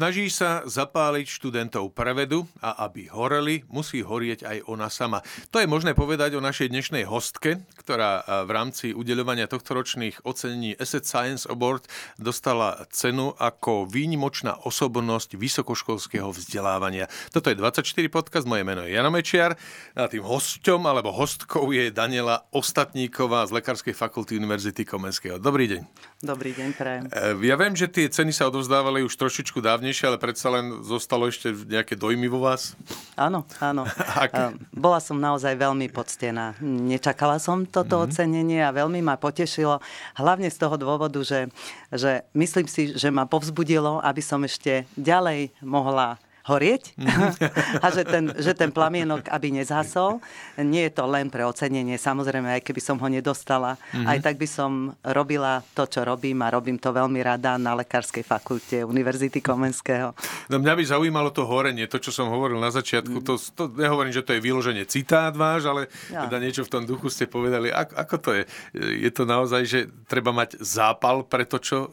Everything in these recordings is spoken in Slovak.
Snaží sa zapáliť študentov prevedu a aby horeli, musí horieť aj ona sama. To je možné povedať o našej dnešnej hostke, ktorá v rámci udeľovania tohto ročných ocenení Asset Science Award dostala cenu ako výnimočná osobnosť vysokoškolského vzdelávania. Toto je 24 podcast, moje meno je Jano Mečiar a tým hosťom alebo hostkou je Daniela Ostatníková z Lekárskej fakulty Univerzity Komenského. Dobrý deň. Dobrý deň, prajem. E, ja viem, že tie ceny sa odovzdávali už trošičku dávnejšie, ale predsa len zostalo ešte nejaké dojmy vo vás? Áno, áno. E, bola som naozaj veľmi poctená. Nečakala som toto mm-hmm. ocenenie a veľmi ma potešilo. Hlavne z toho dôvodu, že, že myslím si, že ma povzbudilo, aby som ešte ďalej mohla horieť a že ten, že ten plamienok, aby nezhasol. Nie je to len pre ocenenie, samozrejme, aj keby som ho nedostala, mm-hmm. aj tak by som robila to, čo robím a robím to veľmi rada na Lekárskej fakulte Univerzity Komenského. No mňa by zaujímalo to horenie, to, čo som hovoril na začiatku. Mm. To, to nehovorím, že to je vyloženie citát váš, ale ja. teda niečo v tom duchu ste povedali. Ako, ako to je? Je to naozaj, že treba mať zápal pre to, čo uh,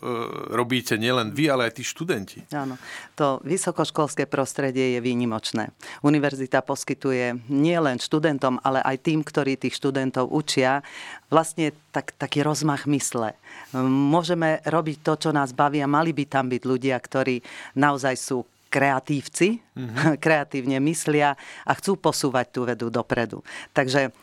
robíte nielen vy, ale aj tí študenti? Áno. To vysokoškolské prostredie je výnimočné. Univerzita poskytuje nielen študentom, ale aj tým, ktorí tých študentov učia, vlastne tak, taký rozmach mysle. Môžeme robiť to, čo nás baví a mali by tam byť ľudia, ktorí naozaj sú kreatívci, mm-hmm. kreatívne myslia a chcú posúvať tú vedu dopredu. Takže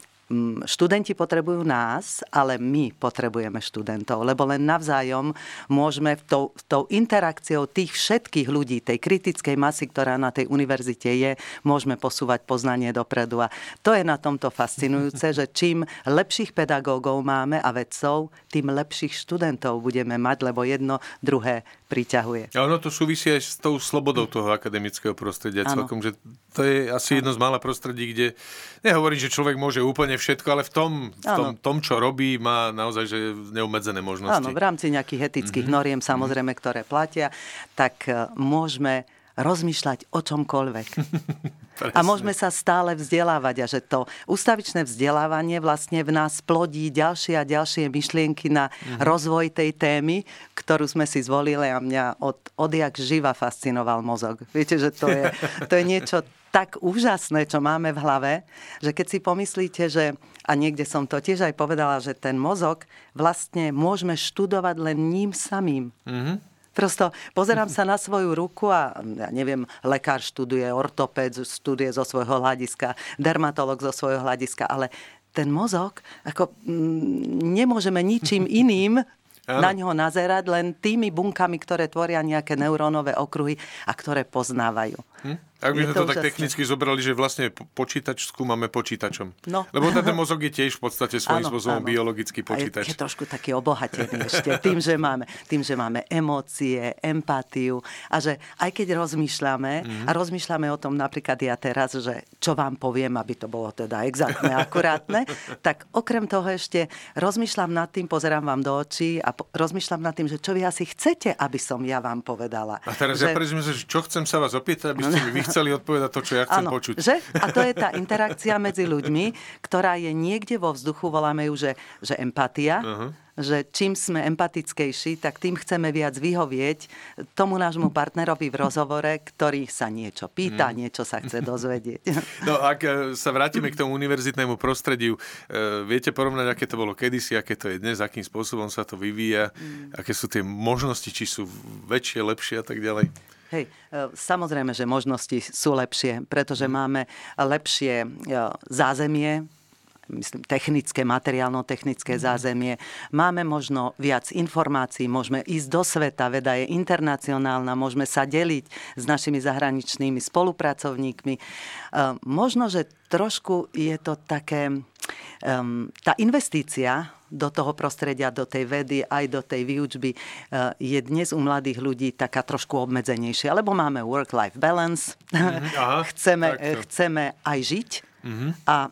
študenti potrebujú nás, ale my potrebujeme študentov, lebo len navzájom môžeme tou, tou interakciou tých všetkých ľudí, tej kritickej masy, ktorá na tej univerzite je, môžeme posúvať poznanie dopredu. A to je na tomto fascinujúce, že čím lepších pedagógov máme a vedcov, tým lepších študentov budeme mať, lebo jedno druhé priťahuje. A ono to súvisí aj s tou slobodou toho akademického prostredia celkom, že to je asi jedno z mála prostredí, kde nehovorím, že človek môže úplne všetko, ale v tom, v tom, tom čo robí, má naozaj že neobmedzené možnosti. Áno, v rámci nejakých etických mm-hmm. noriem, samozrejme, ktoré platia, tak e, môžeme rozmýšľať o čomkoľvek. a môžeme sa stále vzdelávať a že to ústavičné vzdelávanie vlastne v nás plodí ďalšie a ďalšie myšlienky na mm-hmm. rozvoj tej témy, ktorú sme si zvolili a mňa od, odjak živa fascinoval mozog. Viete, že to je, to je niečo tak úžasné, čo máme v hlave, že keď si pomyslíte, že, a niekde som to tiež aj povedala, že ten mozog vlastne môžeme študovať len ním samým. Mm-hmm. Prosto pozerám sa na svoju ruku a ja neviem, lekár študuje, ortopéd študuje zo svojho hľadiska, dermatolog zo svojho hľadiska, ale ten mozog, ako mm, nemôžeme ničím iným na ňo nazerať len tými bunkami, ktoré tvoria nejaké neurónové okruhy a ktoré poznávajú. Hm? Ak by sme to, to tak technicky zobrali, že vlastne počítač skúmame počítačom. No. Lebo ten mozog je tiež v podstate svojím spôsobom biologický počítač. A je, je trošku taký obohatený ešte tým, že máme, tým, že máme emócie, empatiu a že aj keď rozmýšľame mm-hmm. a rozmýšľame o tom napríklad ja teraz, že čo vám poviem, aby to bolo teda exaktné, akurátne, tak okrem toho ešte rozmýšľam nad tým, pozerám vám do očí a po, rozmýšľam nad tým, že čo vy asi chcete, aby som ja vám povedala. A teraz že... ja prezumiem, že čo chcem sa vás opýtať, aby ste mi vy chceli odpovedať to, čo ja chcem ano, počuť. Že? A to je tá interakcia medzi ľuďmi, ktorá je niekde vo vzduchu, voláme ju, že, že empatia. Uh-huh že čím sme empatickejší, tak tým chceme viac vyhovieť tomu nášmu partnerovi v rozhovore, ktorý sa niečo pýta, hmm. niečo sa chce dozvedieť. No ak e, sa vrátime k tomu univerzitnému prostrediu, e, viete porovnať, aké to bolo kedysi, aké to je dnes, akým spôsobom sa to vyvíja, hmm. aké sú tie možnosti, či sú väčšie, lepšie a tak ďalej? Hej, e, samozrejme, že možnosti sú lepšie, pretože mhm. máme lepšie e, zázemie, myslím, technické, materiálno-technické mhm. zázemie. Máme možno viac informácií, môžeme ísť do sveta, veda je internacionálna, môžeme sa deliť s našimi zahraničnými spolupracovníkmi. E, možno, že trošku je to také, tá investícia do toho prostredia, do tej vedy, aj do tej výučby je dnes u mladých ľudí taká trošku obmedzenejšia, lebo máme work-life balance, mm-hmm, aha, chceme, chceme aj žiť, Mm-hmm. A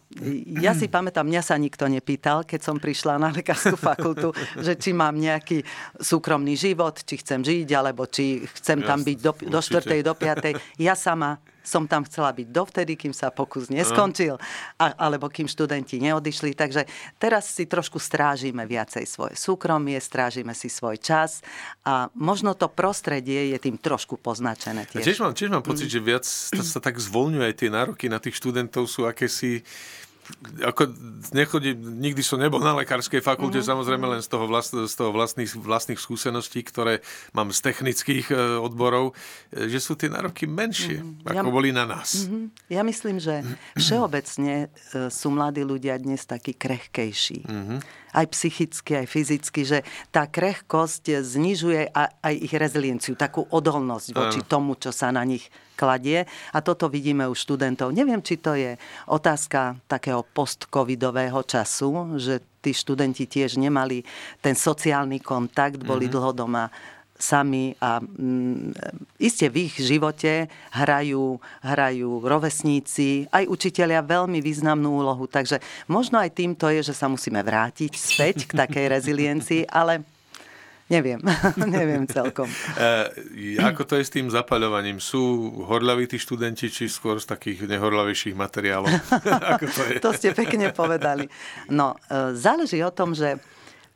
ja si pamätám, mňa sa nikto nepýtal, keď som prišla na lekárskú fakultu, že či mám nejaký súkromný život, či chcem žiť, alebo či chcem tam byť do, do 4. do 5. Ja sama som tam chcela byť dovtedy, kým sa pokus neskončil, a, alebo kým študenti neodišli. Takže teraz si trošku strážime viacej svoje súkromie, strážime si svoj čas a možno to prostredie je tým trošku poznačené tiež. tiež mám, tiež mám pocit, že viac sa tak zvolňuje aj tie nároky na tých študentov sú akési ako nechodí, nikdy som nebol na lekárskej fakulte, mm-hmm. samozrejme len z toho, vlast, z toho vlastných, vlastných skúseností, ktoré mám z technických e, odborov, e, že sú tie nároky menšie, mm-hmm. ako ja, boli na nás. Mm-hmm. Ja myslím, že všeobecne e, sú mladí ľudia dnes takí krehkejší. Mm-hmm aj psychicky, aj fyzicky, že tá krehkosť znižuje aj ich rezilienciu, takú odolnosť voči tomu, čo sa na nich kladie. A toto vidíme u študentov. Neviem, či to je otázka takého post-covidového času, že tí študenti tiež nemali ten sociálny kontakt, boli mm-hmm. dlho doma sami a mm, iste v ich živote hrajú, hrajú rovesníci, aj učitelia veľmi významnú úlohu. Takže možno aj týmto je, že sa musíme vrátiť späť k takej reziliencii, ale Neviem, neviem celkom. E, ako to je s tým zapaľovaním? Sú horľaví tí študenti, či skôr z takých nehorľavejších materiálov? ako to, je? to ste pekne povedali. No, e, záleží o tom, že,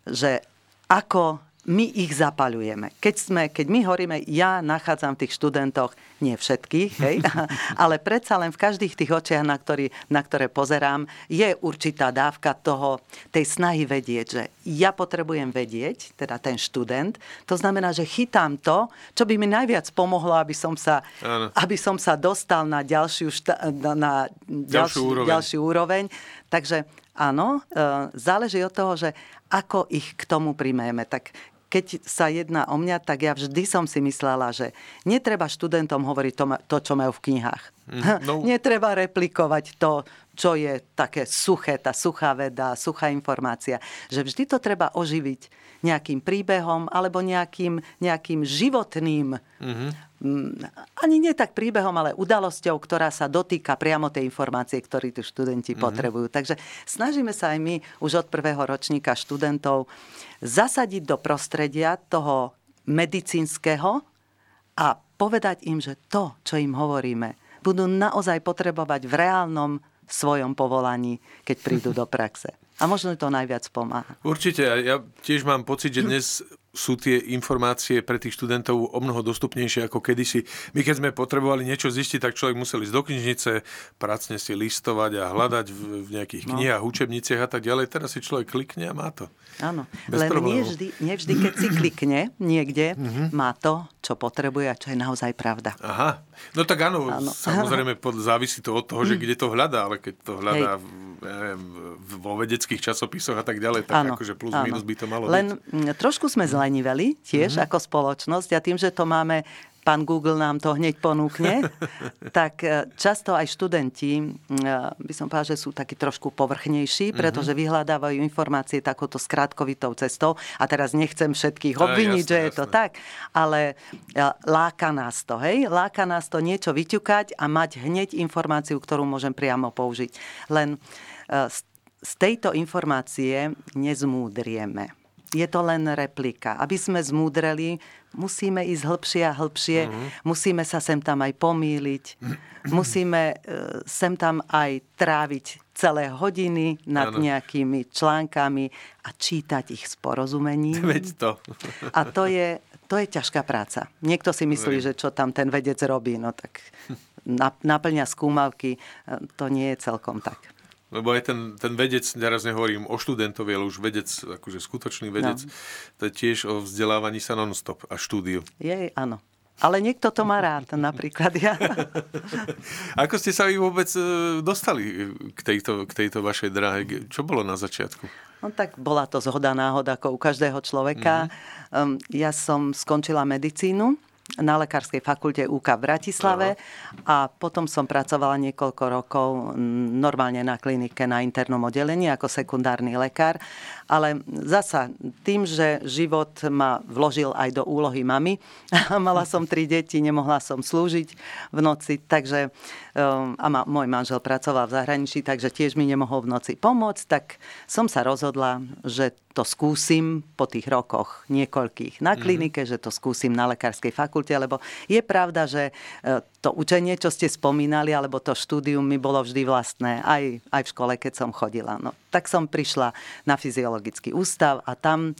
že ako my ich zapaľujeme. Keď, sme, keď my hovoríme, ja nachádzam v tých študentoch, nie všetkých, hej, ale predsa len v každých tých očiach, na, ktorý, na ktoré pozerám, je určitá dávka toho, tej snahy vedieť, že ja potrebujem vedieť, teda ten študent, to znamená, že chytám to, čo by mi najviac pomohlo, aby som sa, aby som sa dostal na ďalšiu, šta, na ďalšiu, ďalšiu, úroveň. ďalšiu úroveň. Takže áno, e, záleží od toho, že ako ich k tomu primejeme. Tak keď sa jedná o mňa, tak ja vždy som si myslela, že netreba študentom hovoriť to, to čo majú v knihách. Mm, no. netreba replikovať to, čo je také suché, tá suchá veda, suchá informácia. Že vždy to treba oživiť nejakým príbehom alebo nejakým, nejakým životným, mm-hmm. Ani nie tak príbehom, ale udalosťou, ktorá sa dotýka priamo tej informácie, ktoré tu študenti mm-hmm. potrebujú. Takže snažíme sa aj my už od prvého ročníka študentov zasadiť do prostredia toho medicínskeho a povedať im, že to, čo im hovoríme, budú naozaj potrebovať v reálnom svojom povolaní, keď prídu do praxe. A možno to najviac pomáha. Určite. Ja tiež mám pocit, že dnes sú tie informácie pre tých študentov o mnoho dostupnejšie ako kedysi. My keď sme potrebovali niečo zistiť, tak človek musel ísť do knižnice, pracne si listovať a hľadať v, v nejakých no. knihách, učebniciach a tak ďalej. Teraz si človek klikne a má to. Áno, len nie vždy, nie vždy, keď si klikne niekde, mm-hmm. má to, čo potrebuje a čo je naozaj pravda. Aha, no tak áno, áno. samozrejme pod, závisí to od toho, že kde to hľadá, ale keď to hľadá v, neviem, vo vedeckých časopisoch a tak ďalej, tak áno, akože plus áno. minus by to malo Len byť. trošku sme zleniveli tiež mm-hmm. ako spoločnosť a tým, že to máme pán Google nám to hneď ponúkne, tak e, často aj študenti, e, by som povedala, že sú takí trošku povrchnejší, mhm. pretože vyhľadávajú informácie takouto skrátkovitou cestou. A teraz nechcem všetkých obviniť, že je to tak, ale e, láka nás to, hej? Láka nás to niečo vyťukať a mať hneď informáciu, ktorú môžem priamo použiť. Len z tejto informácie nezmúdrieme je to len replika. Aby sme zmúdreli, musíme ísť hĺbšie a hĺbšie, uh-huh. musíme sa sem tam aj pomýliť, musíme e, sem tam aj tráviť celé hodiny nad ano. nejakými článkami a čítať ich s porozumením. Veď to. a to je, to je ťažká práca. Niekto si myslí, že čo tam ten vedec robí, no tak naplňa skúmavky, e, to nie je celkom tak. Lebo aj ten, ten vedec, teraz nehovorím o študentovi, ale už vedec, akože skutočný vedec, no. to je tiež o vzdelávaní sa non-stop a štúdiu. Je, áno. Ale niekto to má rád, napríklad ja. Ako ste sa vy vôbec e, dostali k tejto, k tejto vašej dráhe? Čo bolo na začiatku? No tak bola to zhoda náhoda, ako u každého človeka. Mm-hmm. Ja som skončila medicínu na Lekárskej fakulte UK v Bratislave Aha. a potom som pracovala niekoľko rokov normálne na klinike na internom oddelení ako sekundárny lekár. Ale zasa tým, že život ma vložil aj do úlohy mamy, mala som tri deti, nemohla som slúžiť v noci, takže um, a ma, môj manžel pracoval v zahraničí, takže tiež mi nemohol v noci pomôcť, tak som sa rozhodla, že to skúsim po tých rokoch niekoľkých na mhm. klinike, mm-hmm. že to skúsim na lekárskej fakulte, lebo je pravda, že e, to učenie, čo ste spomínali, alebo to štúdium mi bolo vždy vlastné, aj, aj v škole, keď som chodila. No, tak som prišla na fyziologický ústav a tam e,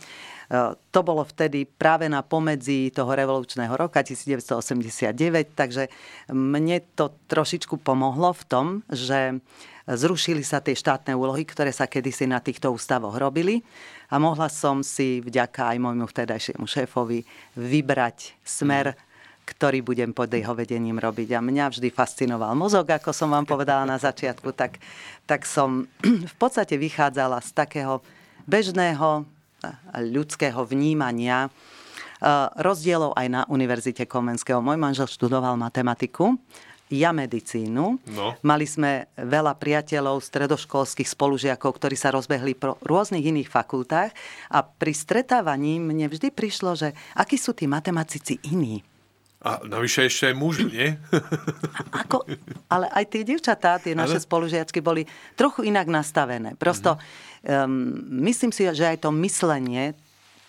to bolo vtedy práve na pomedzi toho revolučného roka 1989, takže mne to trošičku pomohlo v tom, že zrušili sa tie štátne úlohy, ktoré sa kedysi na týchto ústavoch robili a mohla som si vďaka aj môjmu vtedajšiemu šéfovi vybrať smer, ktorý budem pod jeho vedením robiť. A mňa vždy fascinoval mozog, ako som vám povedala na začiatku, tak, tak som v podstate vychádzala z takého bežného ľudského vnímania rozdielov aj na Univerzite Komenského. Môj manžel študoval matematiku ja medicínu. No. Mali sme veľa priateľov, stredoškolských spolužiakov, ktorí sa rozbehli po rôznych iných fakultách a pri stretávaní mne vždy prišlo, že akí sú tí matematici iní. A navyše ešte aj muži, nie? Ako, ale aj tie devčatá, tie naše ale... spolužiačky boli trochu inak nastavené. Prosto mm-hmm. um, myslím si, že aj to myslenie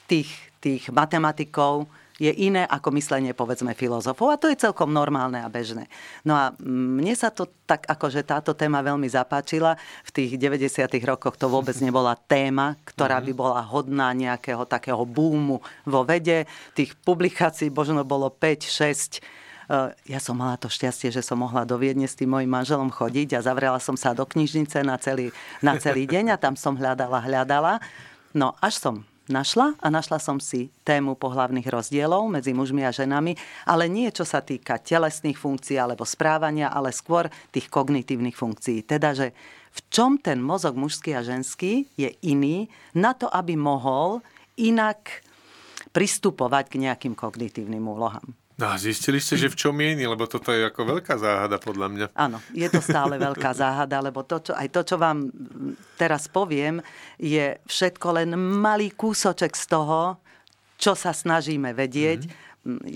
tých, tých matematikov je iné ako myslenie povedzme filozofov a to je celkom normálne a bežné. No a mne sa to tak akože táto téma veľmi zapáčila. V tých 90. rokoch to vôbec nebola téma, ktorá by mhm. bola hodná nejakého takého búmu vo vede. Tých publikácií možno bolo 5, 6 eh, ja som mala to šťastie, že som mohla do Viedne s tým mojim manželom chodiť a zavrela som sa do knižnice na celý, na celý deň a tam som hľadala, hľadala. No až som našla a našla som si tému pohlavných rozdielov medzi mužmi a ženami, ale nie čo sa týka telesných funkcií alebo správania, ale skôr tých kognitívnych funkcií. Teda, že v čom ten mozog mužský a ženský je iný na to, aby mohol inak pristupovať k nejakým kognitívnym úlohám. No a zistili ste, že v čom je iný, lebo toto je ako veľká záhada podľa mňa. Áno, je to stále veľká záhada, lebo to, čo, aj to, čo vám teraz poviem, je všetko len malý kúsoček z toho, čo sa snažíme vedieť. Mm-hmm.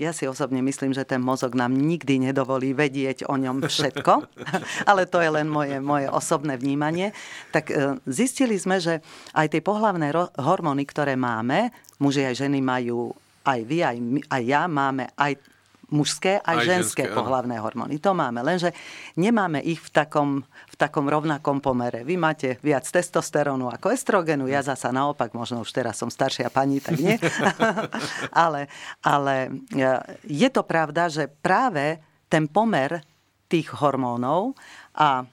Ja si osobne myslím, že ten mozog nám nikdy nedovolí vedieť o ňom všetko, ale to je len moje, moje osobné vnímanie. Tak e, zistili sme, že aj tie pohlavné hormóny, ktoré máme, muži aj ženy majú aj vy, aj, my, aj ja máme aj mužské aj, aj ženské, ženské pohlavné hormóny. To máme, lenže nemáme ich v takom, v takom rovnakom pomere. Vy máte viac testosterónu ako estrogenu, ja zasa naopak, možno už teraz som staršia pani, tak nie. ale, ale e, je to pravda, že práve ten pomer tých hormónov a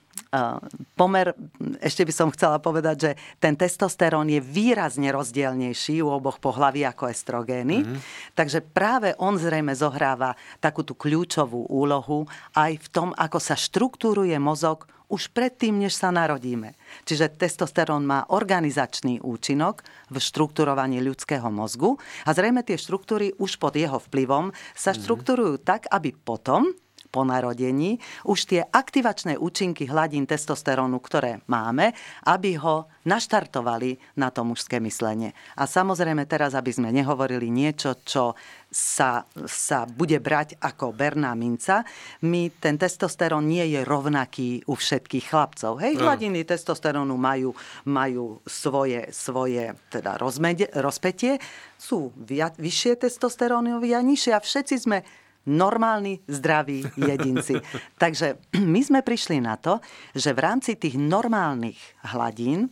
pomer, ešte by som chcela povedať, že ten testosterón je výrazne rozdielnejší u oboch pohlaví ako estrogény. Mm-hmm. Takže práve on zrejme zohráva takú tú kľúčovú úlohu aj v tom, ako sa štruktúruje mozog už predtým, než sa narodíme. Čiže testosterón má organizačný účinok v štruktúrovaní ľudského mozgu a zrejme tie štruktúry už pod jeho vplyvom sa mhm. štruktúrujú tak, aby potom po narodení, už tie aktivačné účinky hladín testosterónu, ktoré máme, aby ho naštartovali na to mužské myslenie. A samozrejme teraz, aby sme nehovorili niečo, čo sa, sa bude brať ako berná minca, my, ten testosterón nie je rovnaký u všetkých chlapcov. Hej, hladiny testosterónu majú, majú svoje, svoje teda rozmede, rozpetie, sú vyššie testosterónové a nižšie a všetci sme normálni, zdraví jedinci. Takže my sme prišli na to, že v rámci tých normálnych hladín,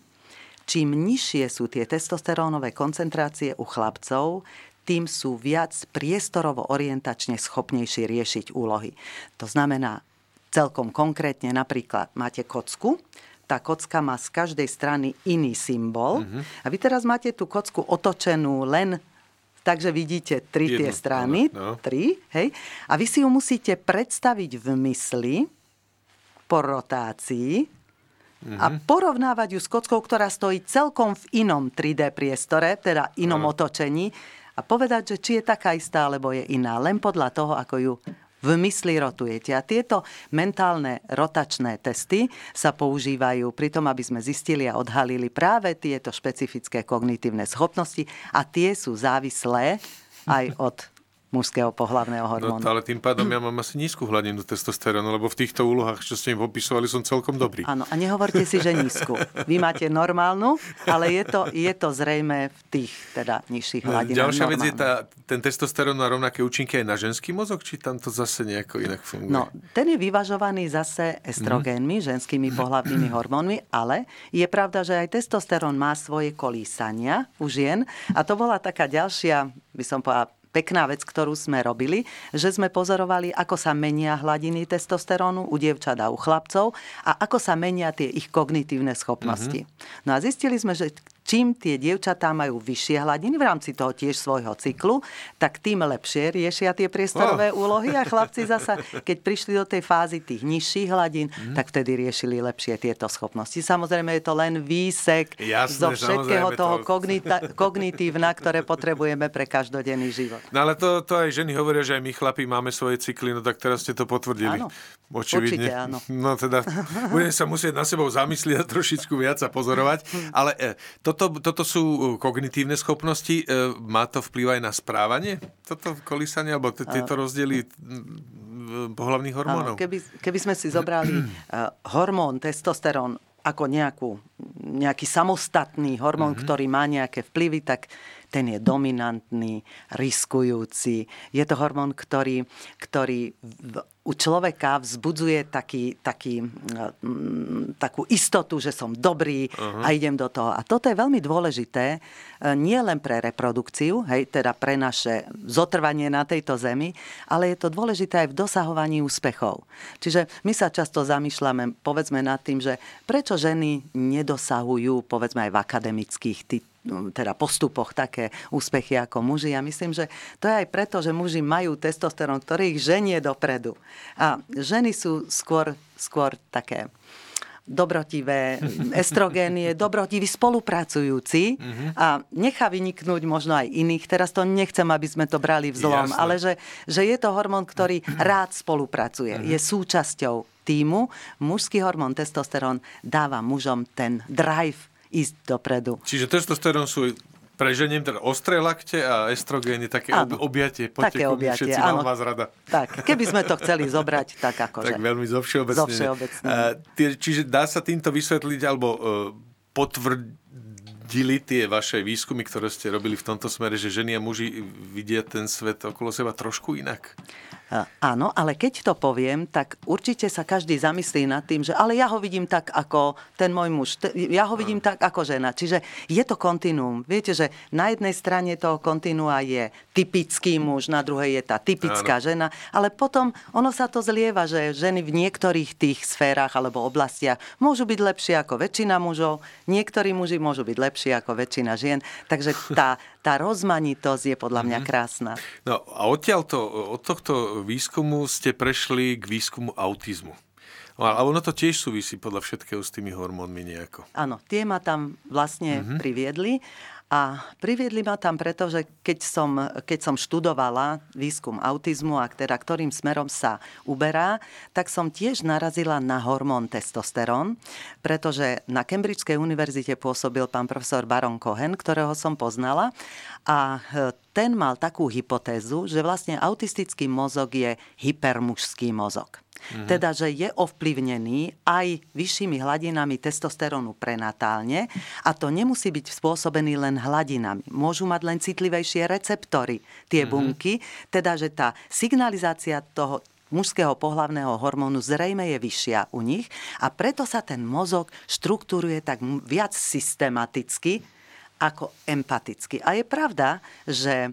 čím nižšie sú tie testosterónové koncentrácie u chlapcov, tým sú viac priestorovo orientačne schopnejší riešiť úlohy. To znamená, celkom konkrétne napríklad máte kocku, tá kocka má z každej strany iný symbol. Mm-hmm. A vy teraz máte tú kocku otočenú len Takže vidíte tri Jedno, tie strany, no. tri, hej. A vy si ju musíte predstaviť v mysli po rotácii mm-hmm. a mhm. porovnávať ju s kockou, ktorá stojí celkom v inom 3D priestore, teda inom no. otočení a povedať, že či je taká istá, alebo je iná, len podľa toho, ako ju v mysli rotujete. A tieto mentálne rotačné testy sa používajú pri tom, aby sme zistili a odhalili práve tieto špecifické kognitívne schopnosti a tie sú závislé aj od mužského pohlavného no, hormónu. No, ale tým pádom ja mám asi nízku hladinu testosterónu, lebo v týchto úlohách, čo ste im popisovali, som celkom dobrý. Áno, a nehovorte si, že nízku. Vy máte normálnu, ale je to, je to zrejme v tých teda nižších no, hladinách. Ďalšia normálne. vec je tá, ten testosterón má rovnaké účinky aj na ženský mozog, či tam to zase nejako inak funguje? No, ten je vyvažovaný zase estrogénmi, mm. ženskými pohlavnými hormónmi, ale je pravda, že aj testosterón má svoje kolísania u žien a to bola taká ďalšia, by som povedala, pekná vec, ktorú sme robili, že sme pozorovali, ako sa menia hladiny testosterónu u dievčat a u chlapcov a ako sa menia tie ich kognitívne schopnosti. Mm-hmm. No a zistili sme, že čím tie dievčatá majú vyššie hladiny v rámci toho tiež svojho cyklu, tak tým lepšie riešia tie priestorové oh. úlohy a chlapci zasa, keď prišli do tej fázy tých nižších hladín, mm. tak vtedy riešili lepšie tieto schopnosti. Samozrejme je to len výsek Jasné, zo všetkého toho to... kognita- kognitívna, ktoré potrebujeme pre každodenný život. No ale to, to aj ženy hovoria, že aj my chlapi máme svoje cykly, no tak teraz ste to potvrdili. Áno, Očividne. Určite, áno. No teda, budem sa musieť na sebou zamyslieť a trošičku viac sa pozorovať, ale e, to toto, toto sú uh, kognitívne schopnosti. Uh, má to vplyv aj na správanie? Toto kolísanie, alebo t- tieto rozdiely pohľavných hormónov? Áno, keby, keby sme si zobrali uh, hormón testosterón ako nejakú, nejaký samostatný hormón, mm-hmm. ktorý má nejaké vplyvy, tak ten je dominantný, riskujúci. Je to hormón, ktorý, ktorý v, u človeka vzbudzuje taký, taký, mm, takú istotu, že som dobrý uh-huh. a idem do toho. A toto je veľmi dôležité, e, nie len pre reprodukciu, hej, teda pre naše zotrvanie na tejto zemi, ale je to dôležité aj v dosahovaní úspechov. Čiže my sa často zamýšľame, povedzme nad tým, že prečo ženy nedosahujú, povedzme aj v akademických teda postupoch také úspechy ako muži. Ja myslím, že to je aj preto, že muži majú testosterón, ktorý ich ženie dopredu. A ženy sú skôr, skôr také dobrotivé, estrogénie, dobrotiví spolupracujúci mm-hmm. a nechá vyniknúť možno aj iných. Teraz to nechcem, aby sme to brali v zlom, Jasne. ale že, že je to hormón, ktorý rád spolupracuje, mm-hmm. je súčasťou týmu. Mužský hormón testosterón dáva mužom ten drive ísť dopredu. Čiže testosterón sú preženiem teda ostré lakte a estrogény, také áno, objatie. Poďte také objatie, všetci áno. vás rada. Tak, keby sme to chceli zobrať, tak akože. Tak veľmi zo všeobecne. Zo všeobecne. čiže dá sa týmto vysvetliť, alebo uh, potvrdili tie vaše výskumy, ktoré ste robili v tomto smere, že ženy a muži vidia ten svet okolo seba trošku inak? Áno, ale keď to poviem, tak určite sa každý zamyslí nad tým, že ale ja ho vidím tak ako ten môj muž, ja ho vidím tak ako žena. Čiže je to kontinuum. Viete, že na jednej strane toho kontinua je typický muž, na druhej je tá typická Áno. žena, ale potom ono sa to zlieva, že ženy v niektorých tých sférach alebo oblastiach môžu byť lepšie ako väčšina mužov, niektorí muži môžu byť lepšie ako väčšina žien. Takže tá, tá rozmanitosť je podľa mňa mhm. krásna. No a odtiaľ to, od tohto výskumu ste prešli k výskumu autizmu. No, ale ono to tiež súvisí podľa všetkého s tými hormónmi nejako. Áno, tie ma tam vlastne mm-hmm. priviedli a priviedli ma tam preto, že keď som, keď som študovala výskum autizmu a teda ktorým smerom sa uberá, tak som tiež narazila na hormón testosterón, pretože na Cambridgeskej univerzite pôsobil pán profesor Baron Cohen, ktorého som poznala. A e, ten mal takú hypotézu, že vlastne autistický mozog je hypermužský mozog. Mm-hmm. Teda, že je ovplyvnený aj vyššími hladinami testosterónu prenatálne a to nemusí byť spôsobený len hladinami. Môžu mať len citlivejšie receptory tie mm-hmm. bunky, teda, že tá signalizácia toho mužského pohlavného hormónu zrejme je vyššia u nich a preto sa ten mozog štruktúruje tak viac systematicky ako empaticky. A je pravda, že e,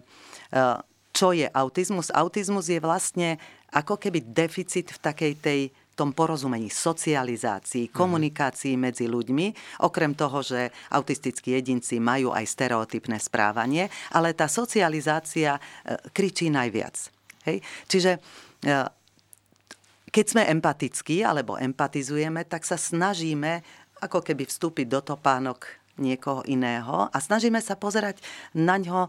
čo je autizmus? Autizmus je vlastne ako keby deficit v takej tej tom porozumení, socializácii, mhm. komunikácii medzi ľuďmi, okrem toho, že autistickí jedinci majú aj stereotypné správanie, ale tá socializácia e, kričí najviac. Hej? Čiže e, keď sme empatickí alebo empatizujeme, tak sa snažíme ako keby vstúpiť do topánok niekoho iného a snažíme sa pozerať na ňo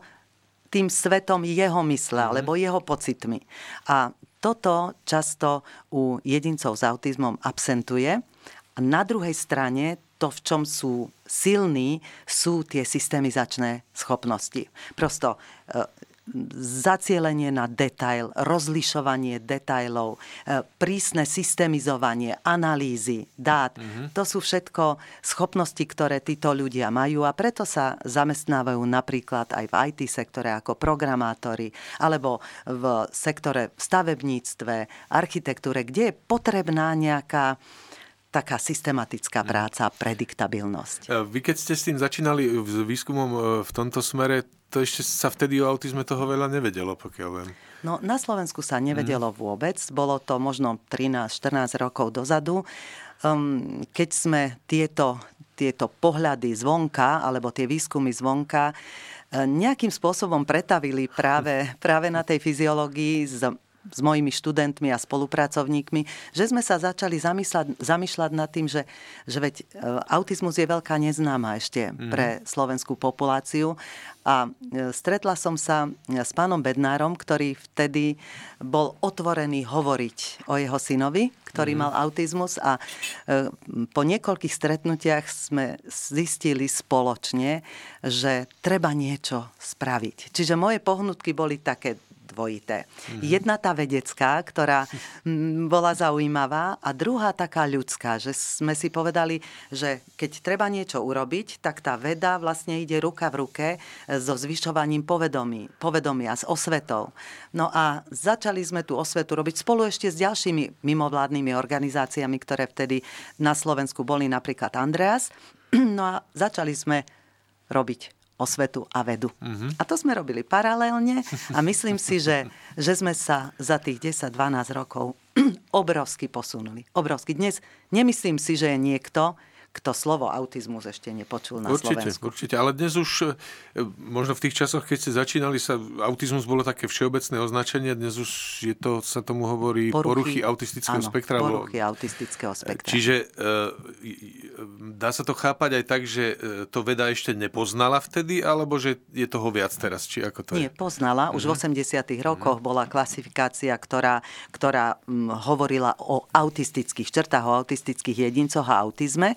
tým svetom jeho mysle mm-hmm. alebo jeho pocitmi. A toto často u jedincov s autizmom absentuje. A na druhej strane to, v čom sú silní, sú tie systemizačné schopnosti. Prosto e, zacielenie na detail, rozlišovanie detailov, e, prísne systemizovanie, analýzy, dát. Mm-hmm. To sú všetko schopnosti, ktoré títo ľudia majú a preto sa zamestnávajú napríklad aj v IT sektore ako programátori alebo v sektore v stavebníctve, architektúre, kde je potrebná nejaká taká systematická mhm. práca, prediktabilnosť. E, vy keď ste s tým začínali s výskumom e, v tomto smere, to ešte sa vtedy o autizme toho veľa nevedelo, pokiaľ viem. No, na Slovensku sa nevedelo mm. vôbec. Bolo to možno 13-14 rokov dozadu. Um, keď sme tieto, tieto pohľady zvonka, alebo tie výskumy zvonka, e, nejakým spôsobom pretavili práve, práve na tej fyziológii z s mojimi študentmi a spolupracovníkmi, že sme sa začali zamýšľať, zamýšľať nad tým, že, že veď e, autizmus je veľká neznáma ešte mm. pre slovenskú populáciu. A e, stretla som sa s pánom Bednárom, ktorý vtedy bol otvorený hovoriť o jeho synovi, ktorý mm. mal autizmus a e, po niekoľkých stretnutiach sme zistili spoločne, že treba niečo spraviť. Čiže moje pohnutky boli také dvojité. Mm-hmm. Jedna tá vedecká, ktorá mm, bola zaujímavá a druhá taká ľudská, že sme si povedali, že keď treba niečo urobiť, tak tá veda vlastne ide ruka v ruke so zvyšovaním povedomí, povedomia, s osvetou. No a začali sme tú osvetu robiť spolu ešte s ďalšími mimovládnymi organizáciami, ktoré vtedy na Slovensku boli napríklad Andreas. No a začali sme robiť osvetu a vedu. Uh-huh. A to sme robili paralelne a myslím si, že, že sme sa za tých 10-12 rokov obrovsky posunuli. Obrovsky. Dnes nemyslím si, že je niekto, kto slovo autizmus ešte nepočul na určite, Slovensku. Určite, ale dnes už, e, možno v tých časoch, keď ste začínali, sa autizmus bolo také všeobecné označenie, dnes už je to, sa tomu hovorí poruchy, poruchy autistického áno, spektra. poruchy autistického spektra. Čiže e, dá sa to chápať aj tak, že e, to veda ešte nepoznala vtedy, alebo že je toho viac teraz, či ako to Nie, je? poznala. Už mm-hmm. v 80 mhm. rokoch mm-hmm. bola klasifikácia, ktorá, ktorá m, hovorila o autistických črtách, o autistických jedincoch a autizme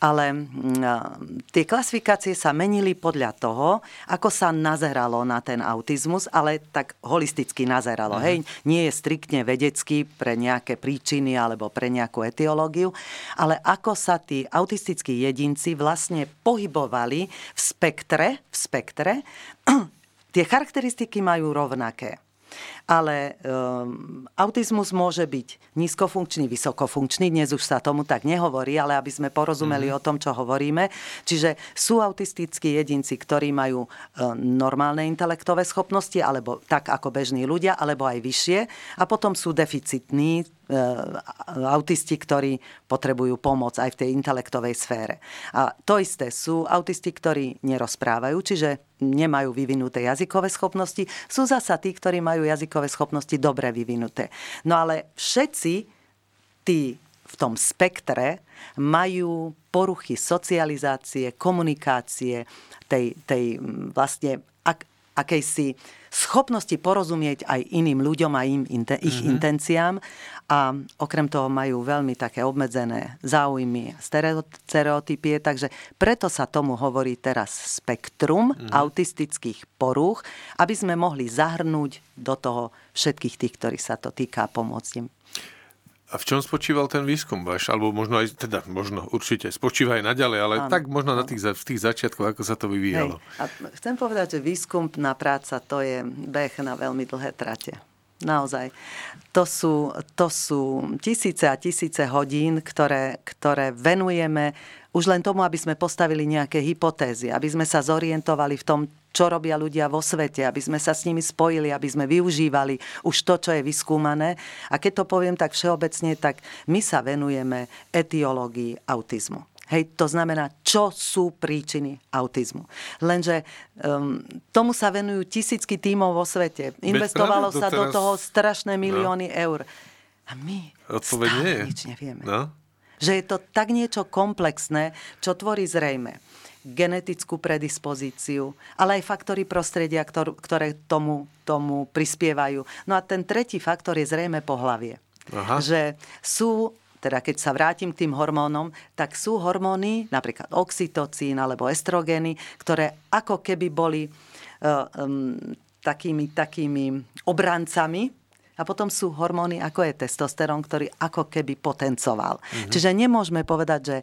ale mm, tie klasifikácie sa menili podľa toho, ako sa nazeralo na ten autizmus, ale tak holisticky nazeralo. Uh-huh. Hej, nie je striktne vedecký pre nejaké príčiny alebo pre nejakú etiológiu, ale ako sa tí autistickí jedinci vlastne pohybovali v spektre, v spektre tie charakteristiky majú rovnaké ale um, autizmus môže byť nízkofunkčný, vysokofunkčný. Dnes už sa tomu tak nehovorí, ale aby sme porozumeli mm-hmm. o tom, čo hovoríme. Čiže sú autistickí jedinci, ktorí majú um, normálne intelektové schopnosti, alebo tak ako bežní ľudia, alebo aj vyššie. A potom sú deficitní, E, autisti, ktorí potrebujú pomoc aj v tej intelektovej sfére. A to isté sú autisti, ktorí nerozprávajú, čiže nemajú vyvinuté jazykové schopnosti. Sú zasa tí, ktorí majú jazykové schopnosti dobre vyvinuté. No ale všetci tí v tom spektre majú poruchy socializácie, komunikácie, tej, tej vlastne ak, akejsi schopnosti porozumieť aj iným ľuďom a im, ich mm-hmm. intenciám a okrem toho majú veľmi také obmedzené záujmy, stereotypie, takže preto sa tomu hovorí teraz spektrum mm-hmm. autistických porúch, aby sme mohli zahrnúť do toho všetkých tých, ktorých sa to týka a pomôcť im. A v čom spočíval ten výskum váš? Alebo možno aj, teda možno určite, spočíva aj naďalej, ale ano, tak možno na tých, v tých začiatkoch, ako sa to vyvíjalo. Hej. A chcem povedať, že výskumná práca to je beh na veľmi dlhé trate. Naozaj. To sú, to sú tisíce a tisíce hodín, ktoré, ktoré venujeme už len tomu, aby sme postavili nejaké hypotézy, aby sme sa zorientovali v tom, čo robia ľudia vo svete, aby sme sa s nimi spojili, aby sme využívali už to, čo je vyskúmané. A keď to poviem tak všeobecne, tak my sa venujeme etiológii autizmu. Hej, to znamená, čo sú príčiny autizmu. Lenže um, tomu sa venujú tisícky tímov vo svete. Investovalo sa do toho strašné no. milióny no. eur. A my stále nič nevieme. No? Že je to tak niečo komplexné, čo tvorí zrejme genetickú predispozíciu, ale aj faktory prostredia, ktoré tomu, tomu prispievajú. No a ten tretí faktor je zrejme pohlavie. Aha. Že sú teda keď sa vrátim k tým hormónom, tak sú hormóny, napríklad oxytocín alebo estrogény, ktoré ako keby boli uh, um, takými, takými obrancami a potom sú hormóny, ako je testosterón, ktorý ako keby potencoval. Mm-hmm. Čiže nemôžeme povedať, že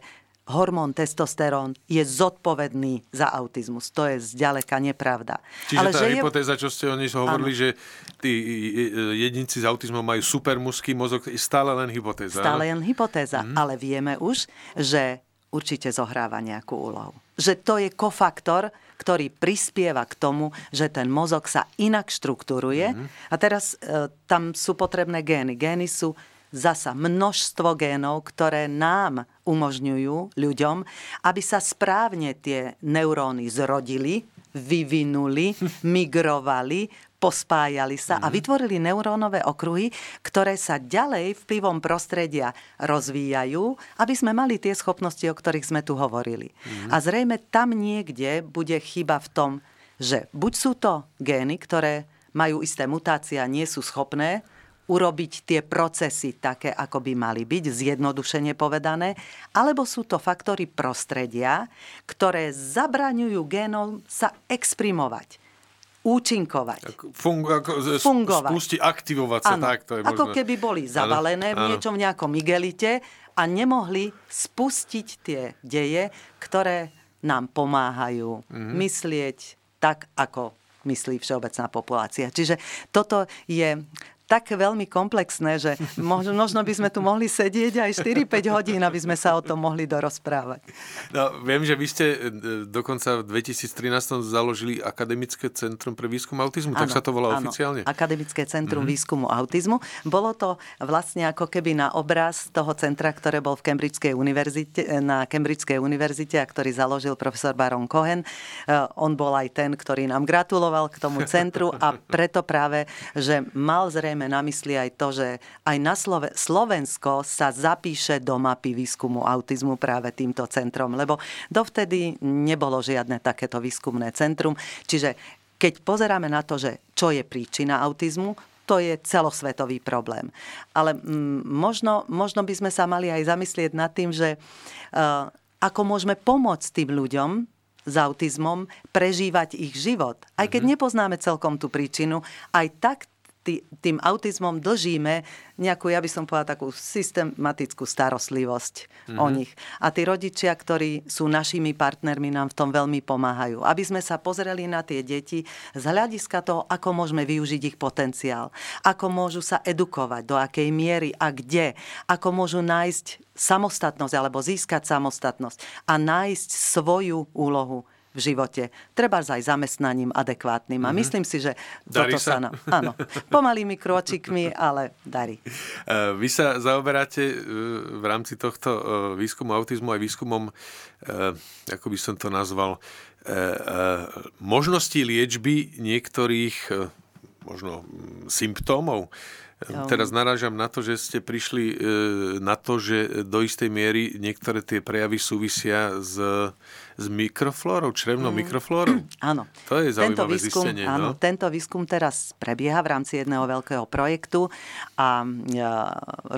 hormón testosterón je zodpovedný za autizmus. To je zďaleka nepravda. Čiže Ale tá že hypotéza, je... čo ste oni hovorili, ano. že tí jedinci s autizmom majú supermuský mozog, je stále len hypotéza. Stále len hypotéza. Mm. Ale vieme už, že určite zohráva nejakú úlohu. Že to je kofaktor, ktorý prispieva k tomu, že ten mozog sa inak štruktúruje. Mm. A teraz e, tam sú potrebné gény. Gény sú zasa množstvo génov, ktoré nám umožňujú ľuďom, aby sa správne tie neuróny zrodili, vyvinuli, migrovali, pospájali sa a mhm. vytvorili neurónové okruhy, ktoré sa ďalej vplyvom prostredia rozvíjajú, aby sme mali tie schopnosti, o ktorých sme tu hovorili. Mm. A zrejme tam niekde bude chyba v tom, že buď sú to gény, ktoré majú isté mutácie a nie sú schopné urobiť tie procesy také, ako by mali byť, zjednodušene povedané, alebo sú to faktory prostredia, ktoré zabraňujú génom sa exprimovať účinkovať. Fung, ako, fungovať. Spusti aktivovať sa, ano, tak to je možno. Ako keby boli zavalené ano, v niečom v nejakom igelite a nemohli spustiť tie deje, ktoré nám pomáhajú mm-hmm. myslieť tak, ako myslí všeobecná populácia. Čiže toto je tak veľmi komplexné, že možno, by sme tu mohli sedieť aj 4-5 hodín, aby sme sa o tom mohli dorozprávať. No, viem, že vy ste e, dokonca v 2013 založili Akademické centrum pre výskum autizmu, ano, tak sa to volá ano, oficiálne? Akademické centrum mm-hmm. výskumu autizmu. Bolo to vlastne ako keby na obraz toho centra, ktoré bol v Cambridgeskej univerzite, na Cambridgeskej univerzite a ktorý založil profesor Baron Cohen. E, on bol aj ten, ktorý nám gratuloval k tomu centru a preto práve, že mal zrejme majme na mysli aj to, že aj na Slove- Slovensko sa zapíše do mapy výskumu autizmu práve týmto centrom, lebo dovtedy nebolo žiadne takéto výskumné centrum. Čiže keď pozeráme na to, že čo je príčina autizmu, to je celosvetový problém. Ale mm, možno, možno by sme sa mali aj zamyslieť nad tým, že uh, ako môžeme pomôcť tým ľuďom, s autizmom prežívať ich život. Aj keď mm-hmm. nepoznáme celkom tú príčinu, aj tak tým autizmom dlžíme nejakú, ja by som povedala, takú systematickú starostlivosť mm-hmm. o nich. A tí rodičia, ktorí sú našimi partnermi, nám v tom veľmi pomáhajú. Aby sme sa pozreli na tie deti z hľadiska toho, ako môžeme využiť ich potenciál. Ako môžu sa edukovať, do akej miery a kde. Ako môžu nájsť samostatnosť alebo získať samostatnosť a nájsť svoju úlohu v živote. Treba aj zamestnaním adekvátnym. A mm-hmm. myslím si, že darí toto sa... sa áno, pomalými kročikmi, ale darí. E, vy sa zaoberáte e, v rámci tohto e, výskumu autizmu aj výskumom, ako by som to nazval, možností liečby niektorých možno symptómov Jo. Teraz narážam na to, že ste prišli e, na to, že do istej miery niektoré tie prejavy súvisia s, s mikroflórou, črevnou mm. mikroflórou. Áno. To je zaujímavé tento výskum, zistenie. Áno, no? tento výskum teraz prebieha v rámci jedného veľkého projektu a e,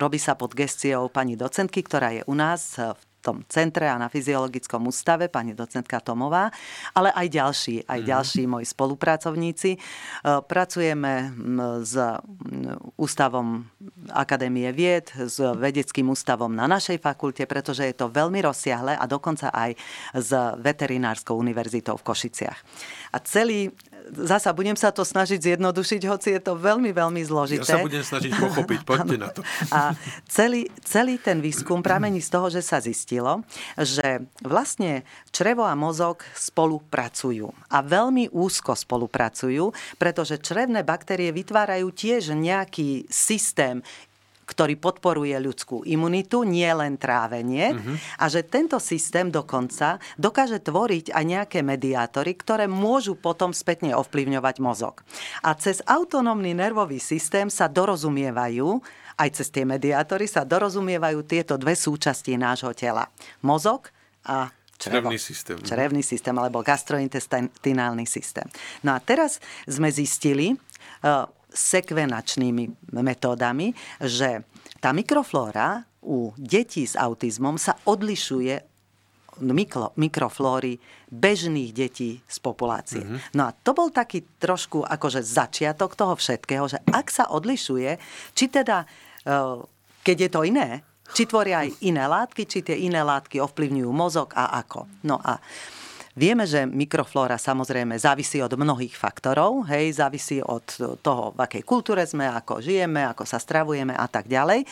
robí sa pod gestiou pani docentky, ktorá je u nás v tom centre a na fyziologickom ústave, pani docentka Tomová, ale aj ďalší, aj mm. ďalší moji spolupracovníci. E, pracujeme s ústavom Akadémie vied, s vedeckým ústavom na našej fakulte, pretože je to veľmi rozsiahle a dokonca aj s veterinárskou univerzitou v Košiciach. A celý zasa budem sa to snažiť zjednodušiť, hoci je to veľmi, veľmi zložité. Ja sa budem snažiť pochopiť, poďte na to. A celý, celý ten výskum pramení z toho, že sa zistilo, že vlastne črevo a mozog spolupracujú. A veľmi úzko spolupracujú, pretože črevné baktérie vytvárajú tiež nejaký systém ktorý podporuje ľudskú imunitu, nie len trávenie. Uh-huh. A že tento systém dokonca dokáže tvoriť aj nejaké mediátory, ktoré môžu potom spätne ovplyvňovať mozog. A cez autonómny nervový systém sa dorozumievajú aj cez tie mediátory sa dorozumievajú tieto dve súčasti nášho tela. Mozog a črevo. Črevný systém. Črevný systém alebo gastrointestinálny systém. No a teraz sme zistili uh, sekvenačnými metódami, že tá mikroflóra u detí s autizmom sa odlišuje mikro, mikroflóry bežných detí z populácie. Mm-hmm. No a to bol taký trošku akože začiatok toho všetkého, že ak sa odlišuje, či teda, eh, keď je to iné, či tvoria aj iné látky, či tie iné látky ovplyvňujú mozog a ako. No a Vieme, že mikroflóra samozrejme závisí od mnohých faktorov, hej, závisí od toho, v akej kultúre sme, ako žijeme, ako sa stravujeme a tak ďalej.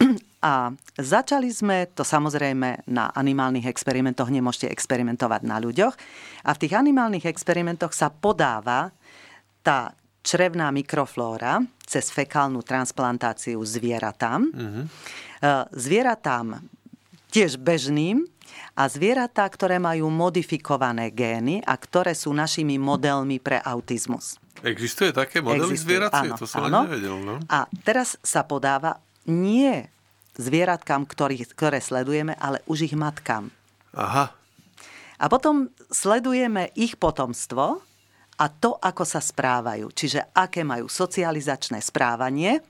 A začali sme to samozrejme na animálnych experimentoch, nemôžete experimentovať na ľuďoch. A v tých animálnych experimentoch sa podáva tá črevná mikroflóra cez fekálnu transplantáciu zvieratám. Mm-hmm. Zvieratám tiež bežným a zvieratá, ktoré majú modifikované gény a ktoré sú našimi modelmi pre autizmus. Existuje také modely zvieracie? to som áno. nevedel. No? A teraz sa podáva nie zvieratkám, ktorý, ktoré sledujeme, ale už ich matkám. Aha. A potom sledujeme ich potomstvo a to, ako sa správajú. Čiže aké majú socializačné správanie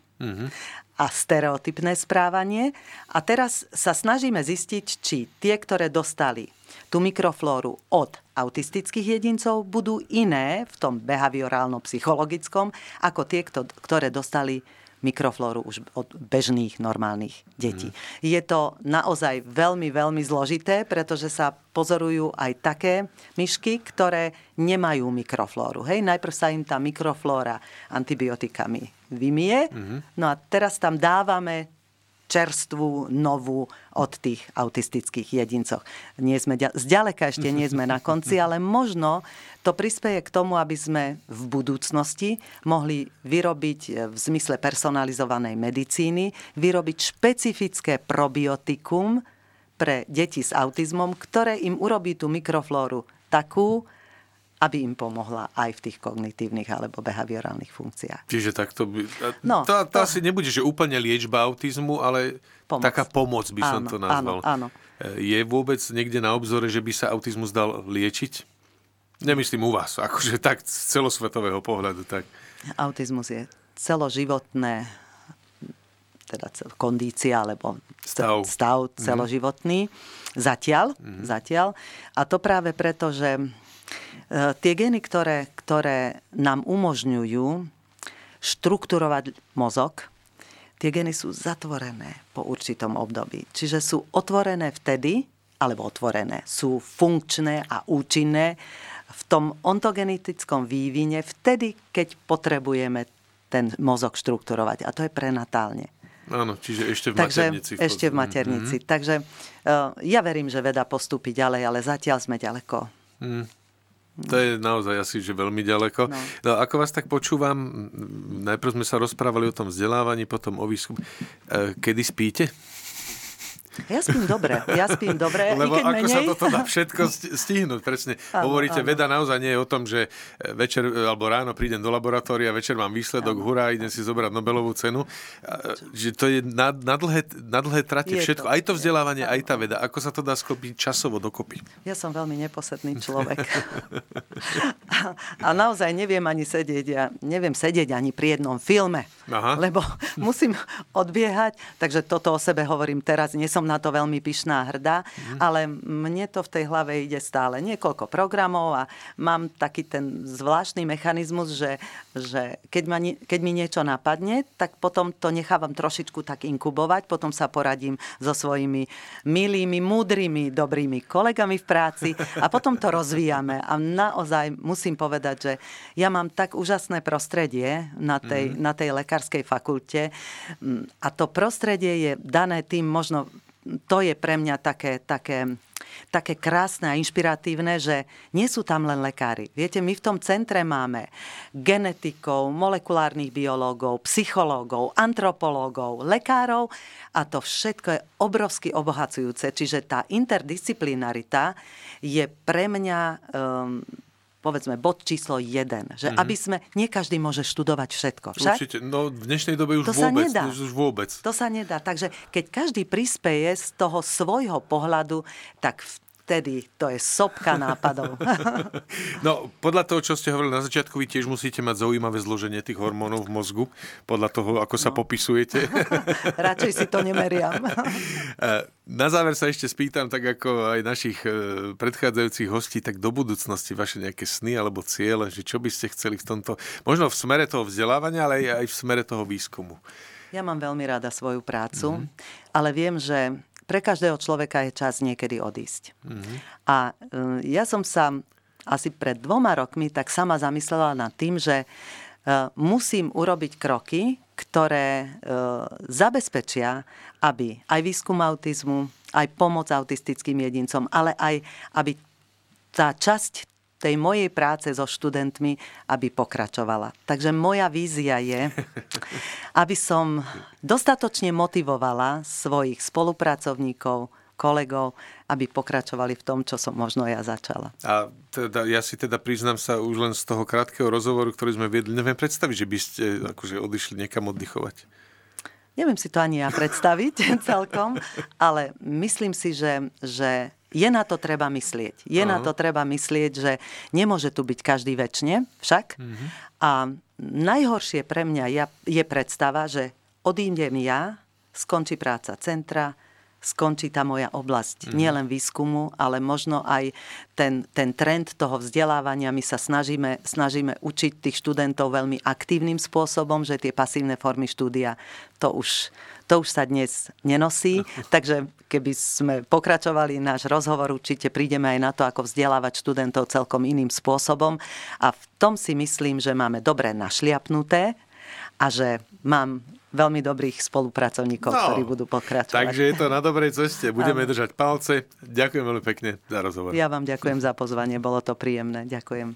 a stereotypné správanie. A teraz sa snažíme zistiť, či tie, ktoré dostali tú mikroflóru od autistických jedincov, budú iné v tom behaviorálno-psychologickom ako tie, ktoré dostali mikroflóru už od bežných normálnych detí. Mm. Je to naozaj veľmi, veľmi zložité, pretože sa pozorujú aj také myšky, ktoré nemajú mikroflóru. Hej, najprv sa im tá mikroflóra antibiotikami vymie, mm-hmm. no a teraz tam dávame čerstvú, novú od tých autistických jedincov. Nie sme, zďaleka ešte nie sme na konci, ale možno to prispieje k tomu, aby sme v budúcnosti mohli vyrobiť e, v zmysle personalizovanej medicíny, vyrobiť špecifické probiotikum pre deti s autizmom, ktoré im urobí tú mikroflóru takú, aby im pomohla aj v tých kognitívnych alebo behaviorálnych funkciách. Čiže takto by... No, to, to, to asi nebude, že úplne liečba autizmu, ale pomoc. taká pomoc by som áno, to nazval. Áno, áno. Je vôbec niekde na obzore, že by sa autizmus dal liečiť? Nemyslím u vás, akože tak z celosvetového pohľadu. Tak. Autizmus je celoživotné teda kondícia alebo stav, stav mhm. celoživotný. Mm-hmm. Zatiaľ, mm-hmm. zatiaľ. A to práve preto, že tie gény, ktoré, ktoré nám umožňujú štrukturovať mozog, tie gény sú zatvorené po určitom období. Čiže sú otvorené vtedy, alebo otvorené, sú funkčné a účinné v tom ontogenetickom vývine vtedy, keď potrebujeme ten mozog štrukturovať. A to je prenatálne. Áno, čiže ešte v Takže maternici. V ešte v maternici. Mm-hmm. Takže uh, ja verím, že veda postupí ďalej, ale zatiaľ sme ďaleko. Mm. To je naozaj asi že veľmi ďaleko. No. no ako vás tak počúvam, najprv sme sa rozprávali o tom vzdelávaní, potom o výskum. E, kedy spíte? Ja spím dobre, ja spím dobre. Lebo keď ako menej... sa toto dá všetko stihnúť, presne. Áno, Hovoríte, áno. veda naozaj nie je o tom, že večer alebo ráno prídem do laboratória, večer mám výsledok, áno. hurá, idem si zobrať Nobelovú cenu. Že to je na, na, dlhé, na dlhé trate je všetko. To, aj to vzdelávanie, je, aj tá veda. Ako sa to dá sklopiť časovo dokopy? Ja som veľmi neposedný človek. a, a naozaj neviem ani sedieť, ja neviem sedieť ani pri jednom filme, Aha. lebo musím odbiehať, takže toto o sebe hovorím teraz, nie som som na to veľmi pyšná a hrdá, mm. ale mne to v tej hlave ide stále. Niekoľko programov a mám taký ten zvláštny mechanizmus, že, že keď, ma, keď mi niečo napadne, tak potom to nechávam trošičku tak inkubovať, potom sa poradím so svojimi milými, múdrymi, dobrými kolegami v práci a potom to rozvíjame. A naozaj musím povedať, že ja mám tak úžasné prostredie na tej, mm. na tej lekárskej fakulte a to prostredie je dané tým možno to je pre mňa také, také také krásne a inšpiratívne, že nie sú tam len lekári. Viete, my v tom centre máme genetikov, molekulárnych biológov, psychológov, antropológov, lekárov a to všetko je obrovsky obohacujúce. Čiže tá interdisciplinarita je pre mňa um, povedzme bod číslo jeden, že mm-hmm. aby sme, nie každý môže študovať všetko. Však? Určite, no v dnešnej dobe už to vôbec. Sa nedá. Už vôbec. To sa nedá. Takže keď každý prispieje z toho svojho pohľadu, tak v vtedy to je sopka nápadov. no, podľa toho, čo ste hovorili na začiatku, vy tiež musíte mať zaujímavé zloženie tých hormónov v mozgu, podľa toho, ako sa no. popisujete. Radšej si to nemeriam. Eh, na záver sa ešte spýtam, tak ako aj našich eh, predchádzajúcich hostí, tak do budúcnosti vaše nejaké sny alebo ciele, že čo by ste chceli v tomto, možno v smere toho vzdelávania, ale aj v smere toho výskumu. Ja mám veľmi rada svoju prácu, mm-hmm. ale viem, že pre každého človeka je čas niekedy odísť. Mm-hmm. A uh, ja som sa asi pred dvoma rokmi tak sama zamyslela nad tým, že uh, musím urobiť kroky, ktoré uh, zabezpečia, aby aj výskum autizmu, aj pomoc autistickým jedincom, ale aj aby tá časť tej mojej práce so študentmi, aby pokračovala. Takže moja vízia je, aby som dostatočne motivovala svojich spolupracovníkov, kolegov, aby pokračovali v tom, čo som možno ja začala. A teda, ja si teda priznám sa už len z toho krátkeho rozhovoru, ktorý sme viedli, neviem predstaviť, že by ste akože odišli niekam oddychovať. Neviem si to ani ja predstaviť celkom, ale myslím si, že, že je na to treba myslieť. Je Aha. na to treba myslieť, že nemôže tu byť každý väčšine však. Uh-huh. A najhoršie pre mňa je predstava, že odídem ja, skončí práca centra, skončí tá moja oblasť. Mm. Nielen výskumu, ale možno aj ten, ten trend toho vzdelávania. My sa snažíme, snažíme učiť tých študentov veľmi aktívnym spôsobom, že tie pasívne formy štúdia, to už, to už sa dnes nenosí. Takže keby sme pokračovali náš rozhovor, určite prídeme aj na to, ako vzdelávať študentov celkom iným spôsobom. A v tom si myslím, že máme dobre našliapnuté a že mám veľmi dobrých spolupracovníkov, no, ktorí budú pokračovať. Takže je to na dobrej ceste. Budeme Áno. držať palce. Ďakujem veľmi pekne za rozhovor. Ja vám ďakujem za pozvanie. Bolo to príjemné. Ďakujem.